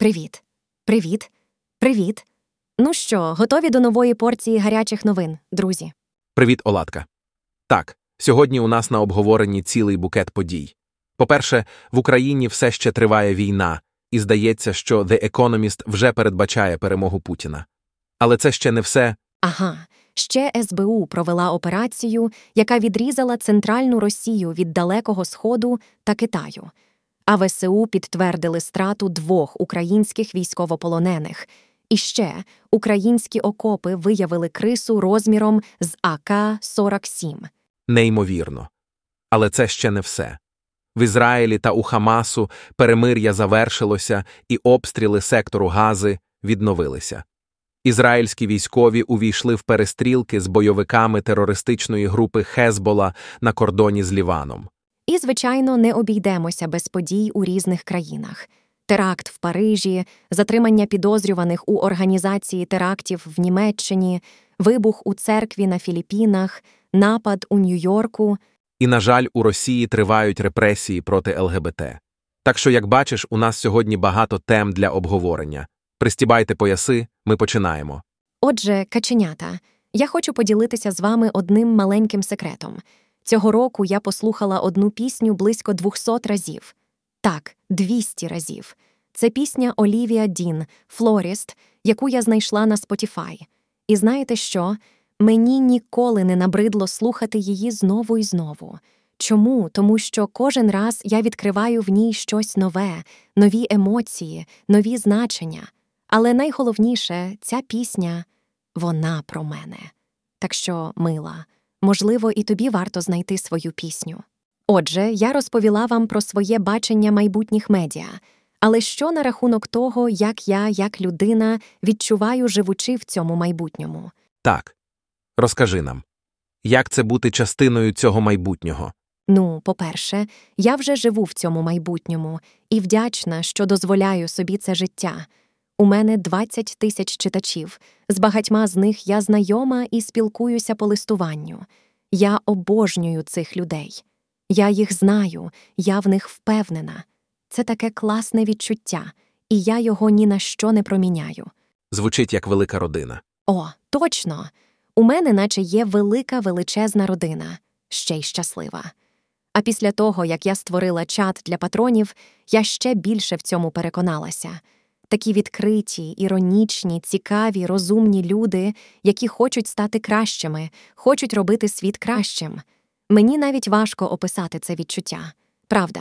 Привіт. Привіт. Привіт. Ну що, готові до нової порції гарячих новин, друзі? Привіт, Оладка. Так, сьогодні у нас на обговоренні цілий букет подій. По-перше, в Україні все ще триває війна, і здається, що The Economist вже передбачає перемогу Путіна. Але це ще не все. Ага. Ще СБУ провела операцію, яка відрізала центральну Росію від Далекого Сходу та Китаю. А ВСУ підтвердили страту двох українських військовополонених. І ще українські окопи виявили крису розміром з АК-47. Неймовірно. Але це ще не все. В Ізраїлі та у Хамасу перемир'я завершилося, і обстріли сектору Гази відновилися. Ізраїльські військові увійшли в перестрілки з бойовиками терористичної групи Хезбола на кордоні з Ліваном. І, звичайно, не обійдемося без подій у різних країнах. Теракт в Парижі, затримання підозрюваних у організації терактів в Німеччині, вибух у церкві на Філіппінах, напад у Нью-Йорку. І, на жаль, у Росії тривають репресії проти ЛГБТ. Так що, як бачиш, у нас сьогодні багато тем для обговорення. Пристібайте пояси, ми починаємо. Отже, каченята, я хочу поділитися з вами одним маленьким секретом. Цього року я послухала одну пісню близько 200 разів. Так, 200 разів. Це пісня Олівія Дін Флоріст, яку я знайшла на Spotify. І знаєте що? Мені ніколи не набридло слухати її знову і знову. Чому? Тому що кожен раз я відкриваю в ній щось нове, нові емоції, нові значення. Але найголовніше, ця пісня вона про мене. Так що, мила, можливо, і тобі варто знайти свою пісню. Отже, я розповіла вам про своє бачення майбутніх медіа. Але що на рахунок того, як я, як людина, відчуваю, живучи в цьому майбутньому? Так. Розкажи нам, як це бути частиною цього майбутнього? Ну, по-перше, я вже живу в цьому майбутньому і вдячна, що дозволяю собі це життя. У мене 20 тисяч читачів, з багатьма з них я знайома і спілкуюся по листуванню. Я обожнюю цих людей. Я їх знаю, я в них впевнена. Це таке класне відчуття, і я його ні на що не проміняю. Звучить як велика родина. О, точно! У мене наче є велика величезна родина, ще й щаслива. А після того, як я створила чат для патронів, я ще більше в цьому переконалася. Такі відкриті, іронічні, цікаві, розумні люди, які хочуть стати кращими, хочуть робити світ кращим. Мені навіть важко описати це відчуття. Правда,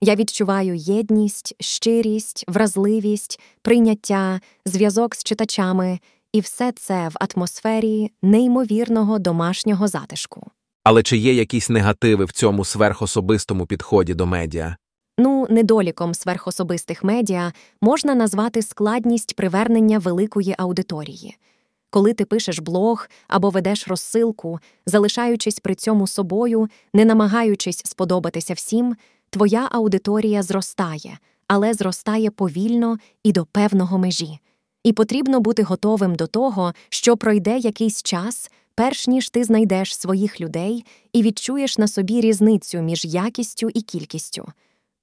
я відчуваю єдність, щирість, вразливість, прийняття, зв'язок з читачами, і все це в атмосфері неймовірного домашнього затишку. Але чи є якісь негативи в цьому сверхособистому підході до медіа? Ну, недоліком сверхособистих медіа можна назвати складність привернення великої аудиторії. Коли ти пишеш блог або ведеш розсилку, залишаючись при цьому собою, не намагаючись сподобатися всім, твоя аудиторія зростає, але зростає повільно і до певного межі. І потрібно бути готовим до того, що пройде якийсь час, перш ніж ти знайдеш своїх людей і відчуєш на собі різницю між якістю і кількістю.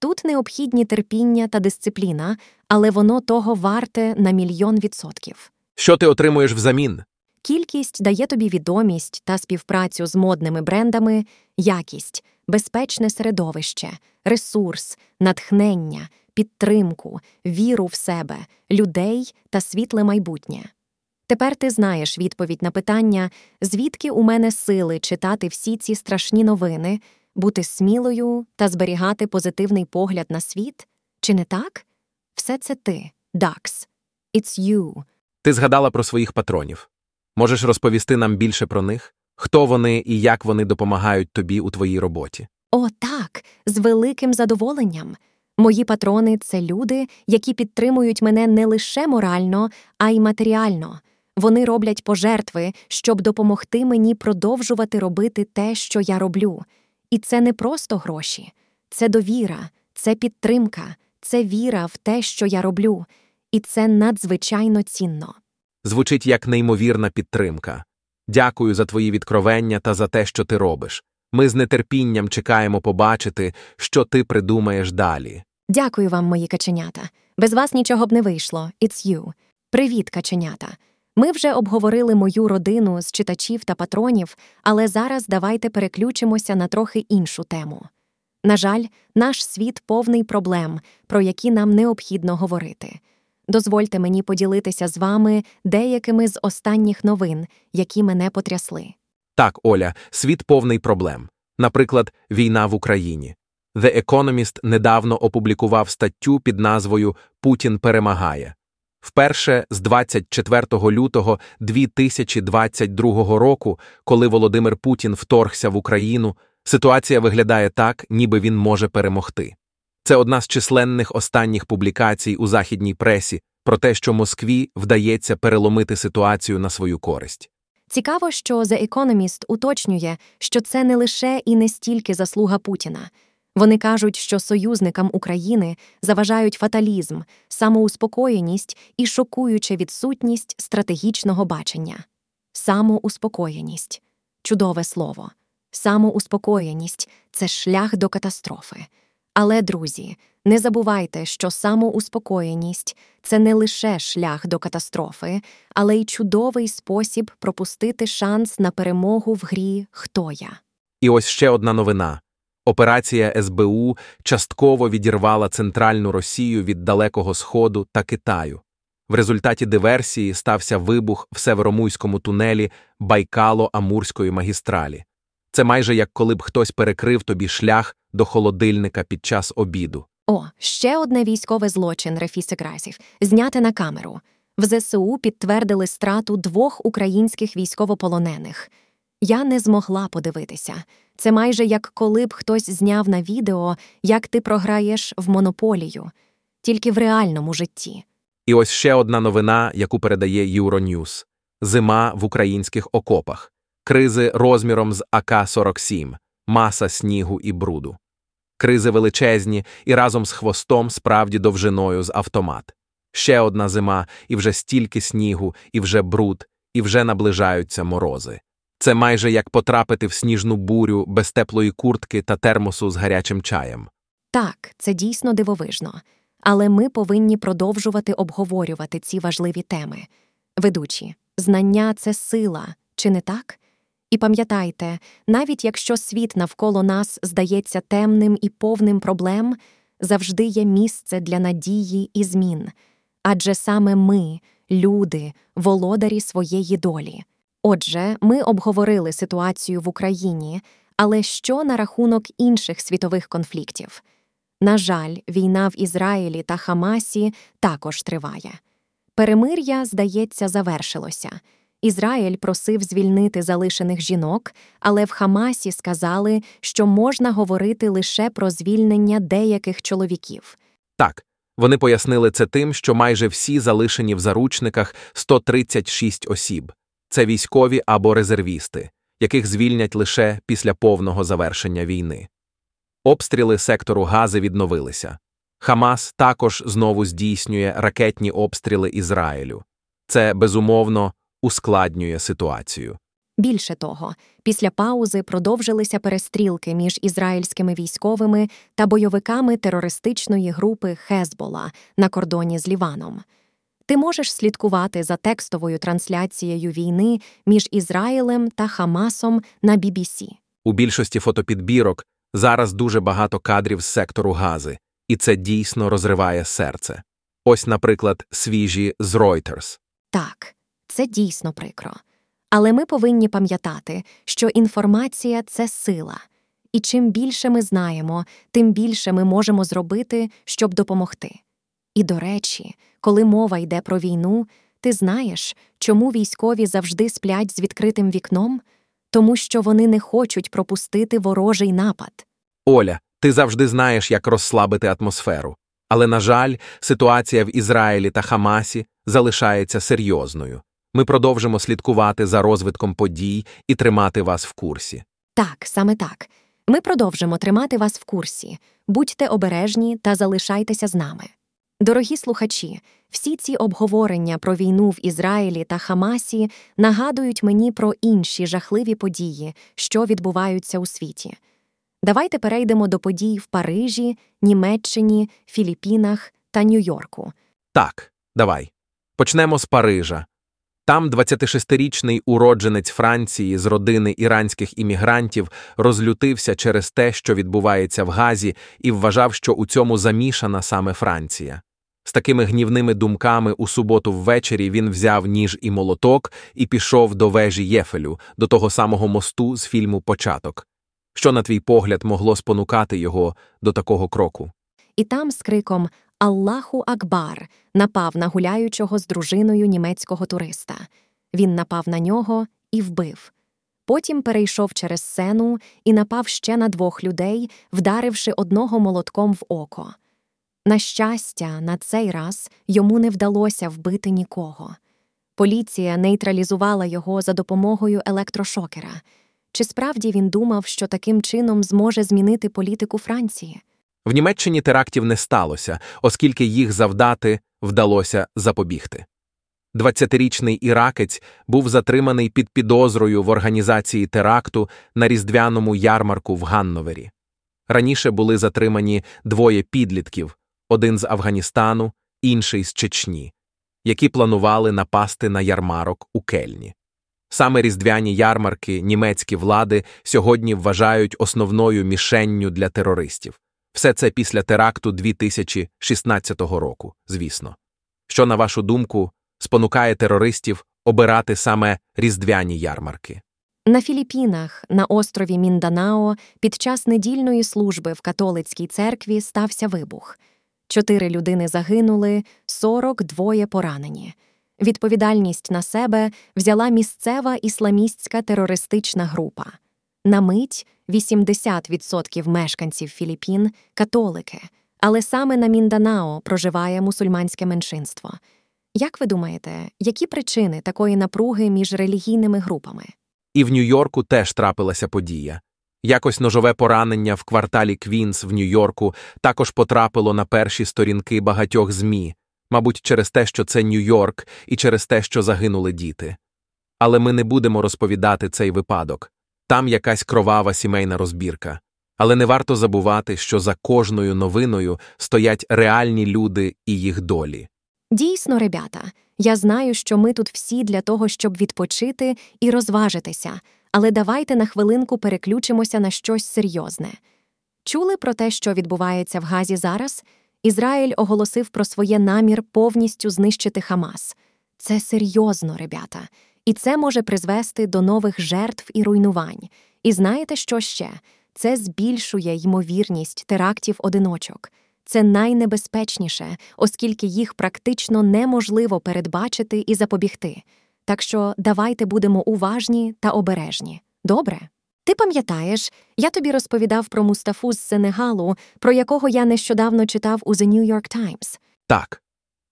Тут необхідні терпіння та дисципліна, але воно того варте на мільйон відсотків. Що ти отримуєш взамін? Кількість дає тобі відомість та співпрацю з модними брендами, якість, безпечне середовище, ресурс, натхнення, підтримку, віру в себе, людей та світле майбутнє. Тепер ти знаєш відповідь на питання, звідки у мене сили читати всі ці страшні новини, бути смілою та зберігати позитивний погляд на світ? Чи не так? Все це ти, Дакс. It's you. Ти згадала про своїх патронів. Можеш розповісти нам більше про них? Хто вони і як вони допомагають тобі у твоїй роботі? О, так, з великим задоволенням. Мої патрони це люди, які підтримують мене не лише морально, а й матеріально. Вони роблять пожертви, щоб допомогти мені продовжувати робити те, що я роблю. І це не просто гроші, це довіра, це підтримка, це віра в те, що я роблю, і це надзвичайно цінно. Звучить як неймовірна підтримка. Дякую за твої відкровення та за те, що ти робиш. Ми з нетерпінням чекаємо побачити, що ти придумаєш далі. Дякую вам, мої каченята. Без вас нічого б не вийшло. It's you. Привіт, каченята. Ми вже обговорили мою родину з читачів та патронів, але зараз давайте переключимося на трохи іншу тему. На жаль, наш світ повний проблем, про які нам необхідно говорити. Дозвольте мені поділитися з вами деякими з останніх новин, які мене потрясли. Так, Оля, світ повний проблем. Наприклад, війна в Україні. The Economist недавно опублікував статтю під назвою Путін перемагає. Вперше з 24 лютого 2022 року, коли Володимир Путін вторгся в Україну, ситуація виглядає так, ніби він може перемогти. Це одна з численних останніх публікацій у західній пресі про те, що Москві вдається переломити ситуацію на свою користь. Цікаво, що The Economist уточнює, що це не лише і не стільки заслуга Путіна. Вони кажуть, що союзникам України заважають фаталізм, самоуспокоєність і шокуюча відсутність стратегічного бачення. Самоуспокоєність чудове слово. Самоуспокоєність це шлях до катастрофи. Але, друзі, не забувайте, що самоуспокоєність це не лише шлях до катастрофи, але й чудовий спосіб пропустити шанс на перемогу в грі Хто я. І ось ще одна новина. Операція СБУ частково відірвала центральну Росію від Далекого Сходу та Китаю. В результаті диверсії стався вибух в Северомуйському тунелі Байкало-Амурської магістралі. Це майже як коли б хтось перекрив тобі шлях до холодильника під час обіду. О, ще одне військове злочин Рефіси Красів зняте на камеру. В ЗСУ підтвердили страту двох українських військовополонених. Я не змогла подивитися. Це майже як коли б хтось зняв на відео, як ти програєш в монополію, тільки в реальному житті. І ось ще одна новина, яку передає Euronews. Зима в українських окопах. Кризи розміром з АК-47, маса снігу і бруду. Кризи величезні і разом з хвостом справді довжиною з автомат. Ще одна зима, і вже стільки снігу, і вже бруд, і вже наближаються морози. Це майже як потрапити в сніжну бурю без теплої куртки та термосу з гарячим чаєм. Так, це дійсно дивовижно. Але ми повинні продовжувати обговорювати ці важливі теми. Ведучі, знання це сила, чи не так? І пам'ятайте, навіть якщо світ навколо нас здається темним і повним проблем, завжди є місце для надії і змін. Адже саме ми, люди, володарі своєї долі. Отже, ми обговорили ситуацію в Україні, але що на рахунок інших світових конфліктів? На жаль, війна в Ізраїлі та Хамасі також триває. Перемир'я, здається, завершилося. Ізраїль просив звільнити залишених жінок, але в Хамасі сказали, що можна говорити лише про звільнення деяких чоловіків. Так, вони пояснили це тим, що майже всі залишені в заручниках 136 осіб це військові або резервісти, яких звільнять лише після повного завершення війни. Обстріли сектору Гази відновилися. Хамас також знову здійснює ракетні обстріли Ізраїлю. Це, безумовно, ускладнює ситуацію. Більше того, після паузи продовжилися перестрілки між ізраїльськими військовими та бойовиками терористичної групи Хезбола на кордоні з Ліваном. Ти можеш слідкувати за текстовою трансляцією війни між Ізраїлем та Хамасом на BBC. У більшості фотопідбірок зараз дуже багато кадрів з сектору Гази, і це дійсно розриває серце. Ось, наприклад, свіжі з Reuters. Так, це дійсно прикро. Але ми повинні пам'ятати, що інформація це сила, і чим більше ми знаємо, тим більше ми можемо зробити, щоб допомогти. І до речі, коли мова йде про війну, ти знаєш, чому військові завжди сплять з відкритим вікном? Тому що вони не хочуть пропустити ворожий напад. Оля, ти завжди знаєш, як розслабити атмосферу. Але, на жаль, ситуація в Ізраїлі та Хамасі залишається серйозною. Ми продовжимо слідкувати за розвитком подій і тримати вас в курсі. Так, саме так. Ми продовжимо тримати вас в курсі. Будьте обережні та залишайтеся з нами. Дорогі слухачі, всі ці обговорення про війну в Ізраїлі та Хамасі нагадують мені про інші жахливі події, що відбуваються у світі. Давайте перейдемо до подій в Парижі, Німеччині, Філіппінах та Нью-Йорку. Так, давай. Почнемо з Парижа. Там 26-річний уродженець Франції з родини іранських іммігрантів розлютився через те, що відбувається в Газі, і вважав, що у цьому замішана саме Франція. З такими гнівними думками у суботу ввечері він взяв ніж і молоток і пішов до вежі Єфелю, до того самого мосту з фільму Початок. Що, на твій погляд, могло спонукати його до такого кроку? І там з криком Аллаху Акбар напав на гуляючого з дружиною німецького туриста. Він напав на нього і вбив. Потім перейшов через сцену і напав ще на двох людей, вдаривши одного молотком в око. На щастя, на цей раз йому не вдалося вбити нікого. Поліція нейтралізувала його за допомогою електрошокера. Чи справді він думав, що таким чином зможе змінити політику Франції? В Німеччині терактів не сталося, оскільки їх завдати вдалося запобігти. 20-річний іракець був затриманий під підозрою в організації теракту на різдвяному ярмарку в Ганновері. Раніше були затримані двоє підлітків один з Афганістану, інший з Чечні, які планували напасти на ярмарок у Кельні. Саме різдвяні ярмарки німецькі влади сьогодні вважають основною мішенню для терористів. Все це після теракту 2016 року, звісно. Що, на вашу думку, спонукає терористів обирати саме різдвяні ярмарки? На Філіппінах, на острові Мінданао, під час недільної служби в католицькій церкві стався вибух. Чотири людини загинули, 42 поранені. Відповідальність на себе взяла місцева ісламістська терористична група. На мить 80% мешканців Філіппін католики, але саме на Мінданао проживає мусульманське меншинство. Як ви думаєте, які причини такої напруги між релігійними групами? І в Нью-Йорку теж трапилася подія. Якось ножове поранення в кварталі Квінс в Нью-Йорку також потрапило на перші сторінки багатьох ЗМІ, мабуть, через те, що це Нью-Йорк, і через те, що загинули діти. Але ми не будемо розповідати цей випадок там якась кровава сімейна розбірка. Але не варто забувати, що за кожною новиною стоять реальні люди і їх долі. Дійсно, ребята, я знаю, що ми тут всі для того, щоб відпочити і розважитися, але давайте на хвилинку переключимося на щось серйозне. Чули про те, що відбувається в Газі зараз? Ізраїль оголосив про своє намір повністю знищити Хамас. Це серйозно, ребята, і це може призвести до нових жертв і руйнувань. І знаєте, що ще? Це збільшує ймовірність терактів одиночок. Це найнебезпечніше, оскільки їх практично неможливо передбачити і запобігти. Так що давайте будемо уважні та обережні. Добре? Ти пам'ятаєш, я тобі розповідав про Мустафу з Сенегалу, про якого я нещодавно читав у The New York Times. Так.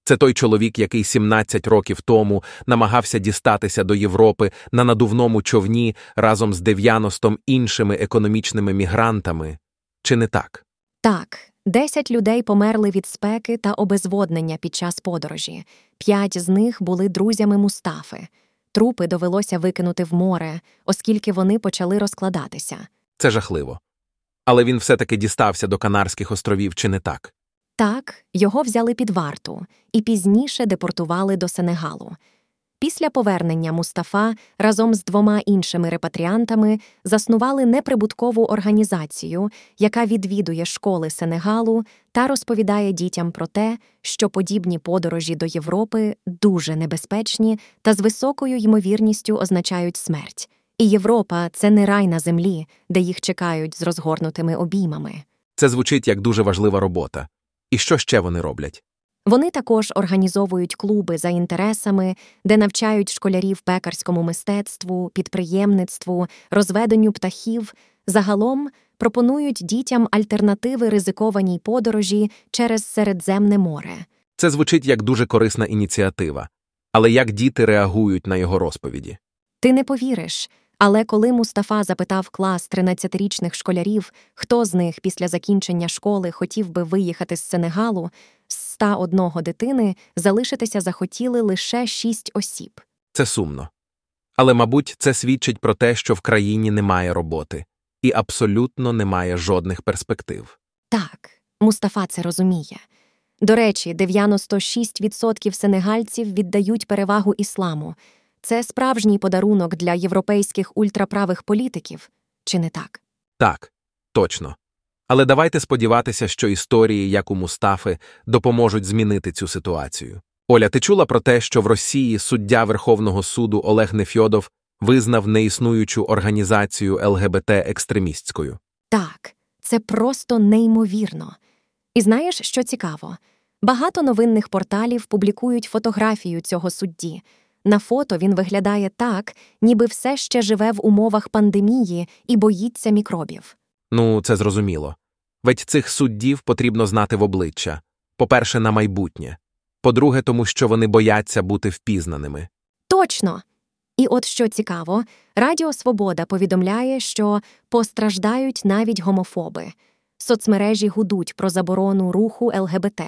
Це той чоловік, який 17 років тому намагався дістатися до Європи на надувному човні разом з 90 іншими економічними мігрантами. Чи не так? Так, 10 людей померли від спеки та обезводнення під час подорожі. П'ять з них були друзями Мустафи. Трупи довелося викинути в море, оскільки вони почали розкладатися. Це жахливо. Але він все-таки дістався до Канарських островів, чи не так? Так, його взяли під варту і пізніше депортували до Сенегалу. Після повернення Мустафа разом з двома іншими репатріантами заснували неприбуткову організацію, яка відвідує школи Сенегалу та розповідає дітям про те, що подібні подорожі до Європи дуже небезпечні та з високою ймовірністю означають смерть. І Європа це не рай на землі, де їх чекають з розгорнутими обіймами. Це звучить як дуже важлива робота. І що ще вони роблять? Вони також організовують клуби за інтересами, де навчають школярів пекарському мистецтву, підприємництву, розведенню птахів. Загалом пропонують дітям альтернативи ризикованій подорожі через Середземне море. Це звучить як дуже корисна ініціатива. Але як діти реагують на його розповіді? Ти не повіриш. Але коли Мустафа запитав клас 13-річних школярів, хто з них після закінчення школи хотів би виїхати з Сенегалу, 101 дитини залишитися захотіли лише 6 осіб. Це сумно. Але, мабуть, це свідчить про те, що в країні немає роботи і абсолютно немає жодних перспектив. Так, Мустафа це розуміє. До речі, 96% сенегальців віддають перевагу ісламу. Це справжній подарунок для європейських ультраправих політиків, чи не так? Так, точно. Але давайте сподіватися, що історії, як у Мустафи, допоможуть змінити цю ситуацію. Оля, ти чула про те, що в Росії суддя Верховного суду Олег Нефьодов визнав неіснуючу організацію ЛГБТ екстремістською? Так, це просто неймовірно. І знаєш, що цікаво? Багато новинних порталів публікують фотографію цього судді. На фото він виглядає так, ніби все ще живе в умовах пандемії і боїться мікробів. Ну, це зрозуміло. Ведь цих суддів потрібно знати в обличчя по-перше, на майбутнє, по-друге, тому що вони бояться бути впізнаними. Точно. І от що цікаво, Радіо Свобода повідомляє, що постраждають навіть гомофоби. Соцмережі гудуть про заборону руху ЛГБТ.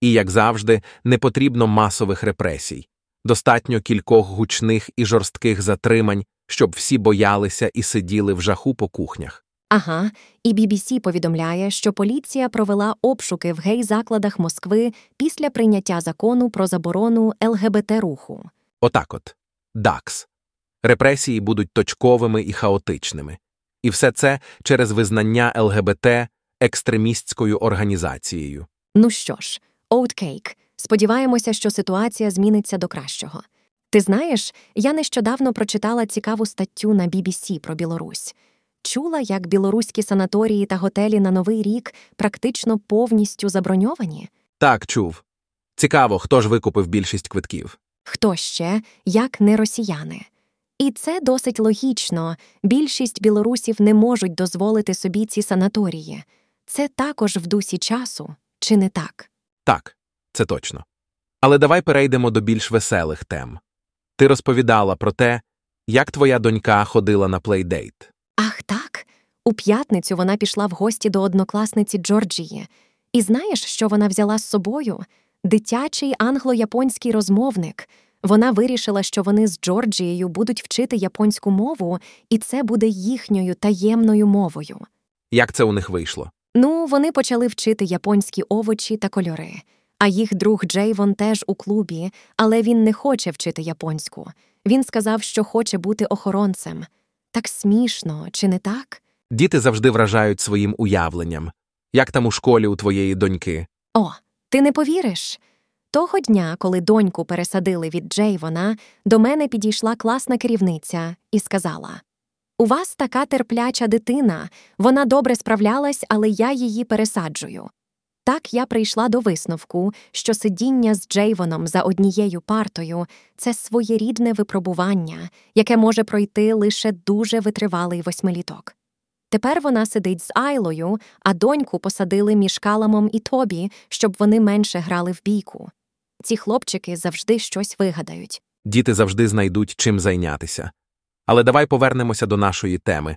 І, як завжди, не потрібно масових репресій. Достатньо кількох гучних і жорстких затримань, щоб всі боялися і сиділи в жаху по кухнях. Ага, і BBC повідомляє, що поліція провела обшуки в гей-закладах Москви після прийняття закону про заборону ЛГБТ-руху. Отак от. ДАКС. Репресії будуть точковими і хаотичними. І все це через визнання ЛГБТ екстремістською організацією. Ну що ж, Oatcake, сподіваємося, що ситуація зміниться до кращого. Ти знаєш, я нещодавно прочитала цікаву статтю на BBC про Білорусь. Чула, як білоруські санаторії та готелі на Новий рік практично повністю заброньовані? Так, чув. Цікаво, хто ж викупив більшість квитків. Хто ще, як не росіяни. І це досить логічно. Більшість білорусів не можуть дозволити собі ці санаторії. Це також в дусі часу, чи не так? Так, це точно. Але давай перейдемо до більш веселих тем. Ти розповідала про те, як твоя донька ходила на плейдейт. У п'ятницю вона пішла в гості до однокласниці Джорджії. І знаєш, що вона взяла з собою? Дитячий англо-японський розмовник. Вона вирішила, що вони з Джорджією будуть вчити японську мову, і це буде їхньою таємною мовою. Як це у них вийшло? Ну, вони почали вчити японські овочі та кольори. А їх друг Джейвон теж у клубі, але він не хоче вчити японську. Він сказав, що хоче бути охоронцем. Так смішно, чи не так? Діти завжди вражають своїм уявленням. Як там у школі у твоєї доньки? О, ти не повіриш. Того дня, коли доньку пересадили від Джейвона, до мене підійшла класна керівниця і сказала: У вас така терпляча дитина, вона добре справлялась, але я її пересаджую. Так я прийшла до висновку, що сидіння з Джейвоном за однією партою це своєрідне випробування, яке може пройти лише дуже витривалий восьмиліток. Тепер вона сидить з Айлою, а доньку посадили між Каламом і Тобі, щоб вони менше грали в бійку. Ці хлопчики завжди щось вигадають. Діти завжди знайдуть чим зайнятися. Але давай повернемося до нашої теми.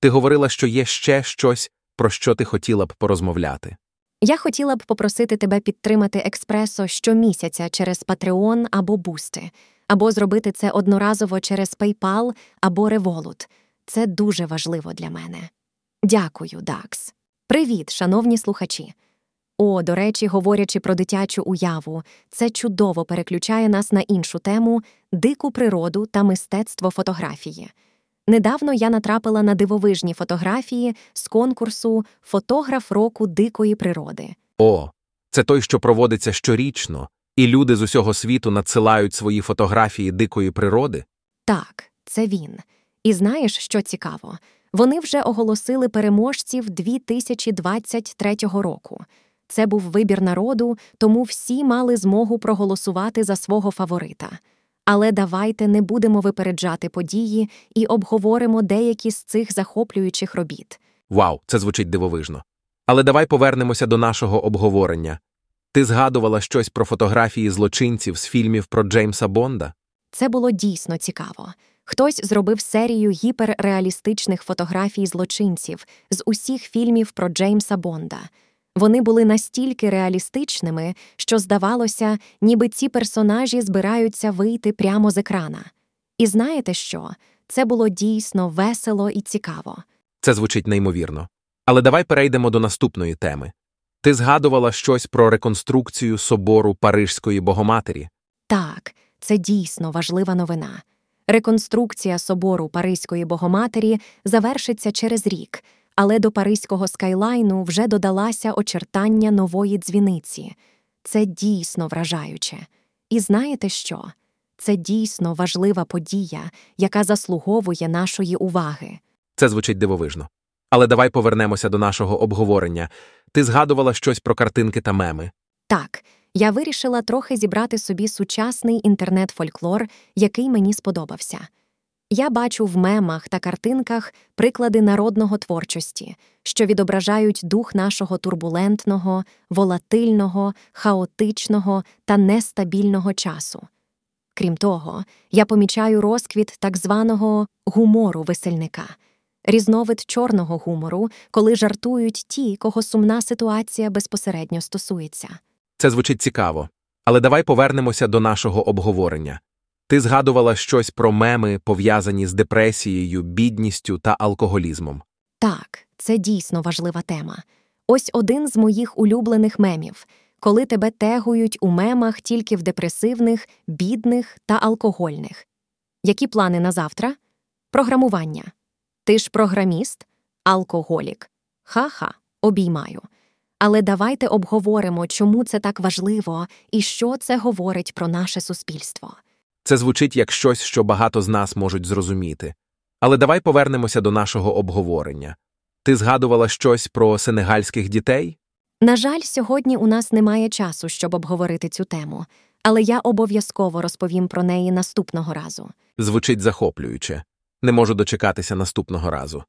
Ти говорила, що є ще щось, про що ти хотіла б порозмовляти. Я хотіла б попросити тебе підтримати експресо щомісяця через Patreon або Бусти, або зробити це одноразово через PayPal або Revolut. Це дуже важливо для мене. Дякую, Дакс. Привіт, шановні слухачі. О, до речі, говорячи про дитячу уяву, це чудово переключає нас на іншу тему дику природу та мистецтво фотографії. Недавно я натрапила на дивовижні фотографії з конкурсу Фотограф року дикої природи. О, це той, що проводиться щорічно, і люди з усього світу надсилають свої фотографії дикої природи. Так, це він. І знаєш, що цікаво? Вони вже оголосили переможців 2023 року. Це був вибір народу, тому всі мали змогу проголосувати за свого фаворита. Але давайте не будемо випереджати події і обговоримо деякі з цих захоплюючих робіт. Вау, це звучить дивовижно. Але давай повернемося до нашого обговорення. Ти згадувала щось про фотографії злочинців з фільмів про Джеймса Бонда? Це було дійсно цікаво. Хтось зробив серію гіперреалістичних фотографій злочинців з усіх фільмів про Джеймса Бонда. Вони були настільки реалістичними, що здавалося, ніби ці персонажі збираються вийти прямо з екрана. І знаєте що? Це було дійсно весело і цікаво. Це звучить неймовірно. Але давай перейдемо до наступної теми. Ти згадувала щось про реконструкцію собору Парижської Богоматері. Так, це дійсно важлива новина. Реконструкція собору Паризької Богоматері завершиться через рік, але до паризького скайлайну вже додалася очертання нової дзвіниці. Це дійсно вражаюче. І знаєте що? Це дійсно важлива подія, яка заслуговує нашої уваги. Це звучить дивовижно. Але давай повернемося до нашого обговорення. Ти згадувала щось про картинки та меми. Так, я вирішила трохи зібрати собі сучасний інтернет-фольклор, який мені сподобався. Я бачу в мемах та картинках приклади народного творчості, що відображають дух нашого турбулентного, волатильного, хаотичного та нестабільного часу. Крім того, я помічаю розквіт так званого гумору весельника, різновид чорного гумору, коли жартують ті, кого сумна ситуація безпосередньо стосується. Це звучить цікаво. Але давай повернемося до нашого обговорення. Ти згадувала щось про меми, пов'язані з депресією, бідністю та алкоголізмом. Так, це дійсно важлива тема. Ось один з моїх улюблених мемів, коли тебе тегують у мемах тільки в депресивних, бідних та алкогольних. Які плани на завтра? Програмування. Ти ж програміст? Алкоголік. Ха-ха, обіймаю. Але давайте обговоримо, чому це так важливо і що це говорить про наше суспільство. Це звучить як щось, що багато з нас можуть зрозуміти. Але давай повернемося до нашого обговорення. Ти згадувала щось про сенегальських дітей? На жаль, сьогодні у нас немає часу, щоб обговорити цю тему, але я обов'язково розповім про неї наступного разу. Звучить захоплююче. Не можу дочекатися наступного разу.